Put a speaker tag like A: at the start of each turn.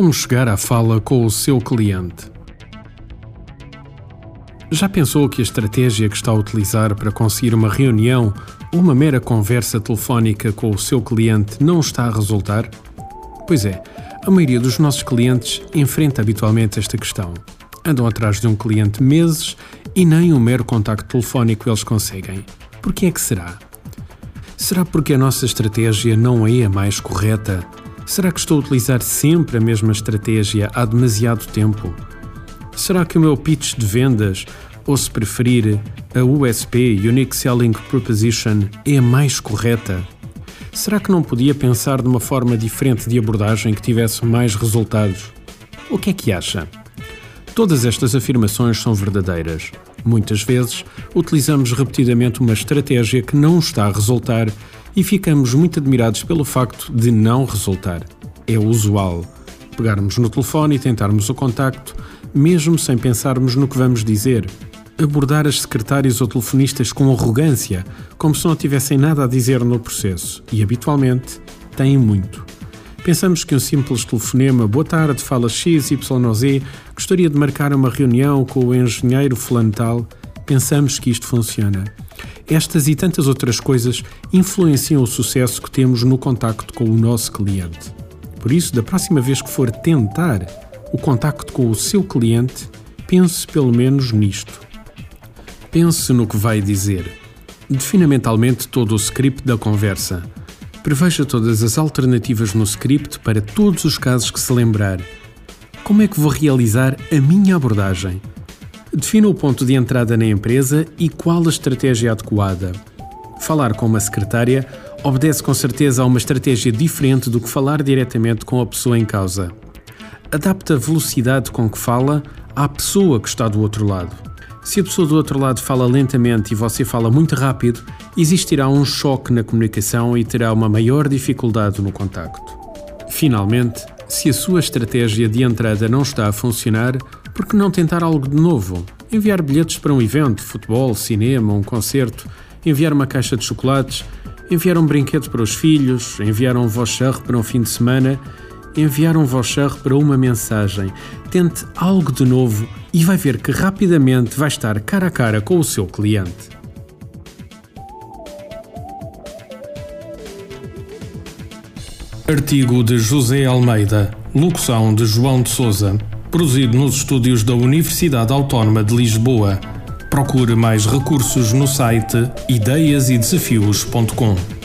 A: Como chegar à fala com o seu cliente? Já pensou que a estratégia que está a utilizar para conseguir uma reunião ou uma mera conversa telefónica com o seu cliente não está a resultar? Pois é, a maioria dos nossos clientes enfrenta habitualmente esta questão. Andam atrás de um cliente meses e nem um mero contacto telefónico eles conseguem. Por que é que será? Será porque a nossa estratégia não é a mais correta Será que estou a utilizar sempre a mesma estratégia há demasiado tempo? Será que o meu pitch de vendas, ou se preferir, a USP Unique Selling Proposition, é a mais correta? Será que não podia pensar de uma forma diferente de abordagem que tivesse mais resultados? O que é que acha? Todas estas afirmações são verdadeiras. Muitas vezes utilizamos repetidamente uma estratégia que não está a resultar e ficamos muito admirados pelo facto de não resultar. É usual pegarmos no telefone e tentarmos o contacto, mesmo sem pensarmos no que vamos dizer. Abordar as secretárias ou telefonistas com arrogância, como se não tivessem nada a dizer no processo, e habitualmente têm muito. Pensamos que um simples telefonema, boa tarde, fala XYZ, gostaria de marcar uma reunião com o engenheiro fulano tal, pensamos que isto funciona. Estas e tantas outras coisas influenciam o sucesso que temos no contacto com o nosso cliente. Por isso, da próxima vez que for tentar o contacto com o seu cliente, pense pelo menos nisto. Pense no que vai dizer. Defina mentalmente todo o script da conversa. Preveja todas as alternativas no script para todos os casos que se lembrar. Como é que vou realizar a minha abordagem? Defina o ponto de entrada na empresa e qual a estratégia adequada. Falar com uma secretária obedece com certeza a uma estratégia diferente do que falar diretamente com a pessoa em causa. Adapta a velocidade com que fala à pessoa que está do outro lado. Se a pessoa do outro lado fala lentamente e você fala muito rápido, existirá um choque na comunicação e terá uma maior dificuldade no contacto. Finalmente, se a sua estratégia de entrada não está a funcionar, por que não tentar algo de novo? Enviar bilhetes para um evento, futebol, cinema, um concerto, enviar uma caixa de chocolates, enviar um brinquedo para os filhos, enviar um voucher para um fim de semana, enviar um voucher para uma mensagem. Tente algo de novo e vai ver que rapidamente vai estar cara a cara com o seu cliente. Artigo de José Almeida, locução de João de Souza produzido nos estúdios da Universidade Autónoma de Lisboa. Procure mais recursos no site ideiasedesafios.com.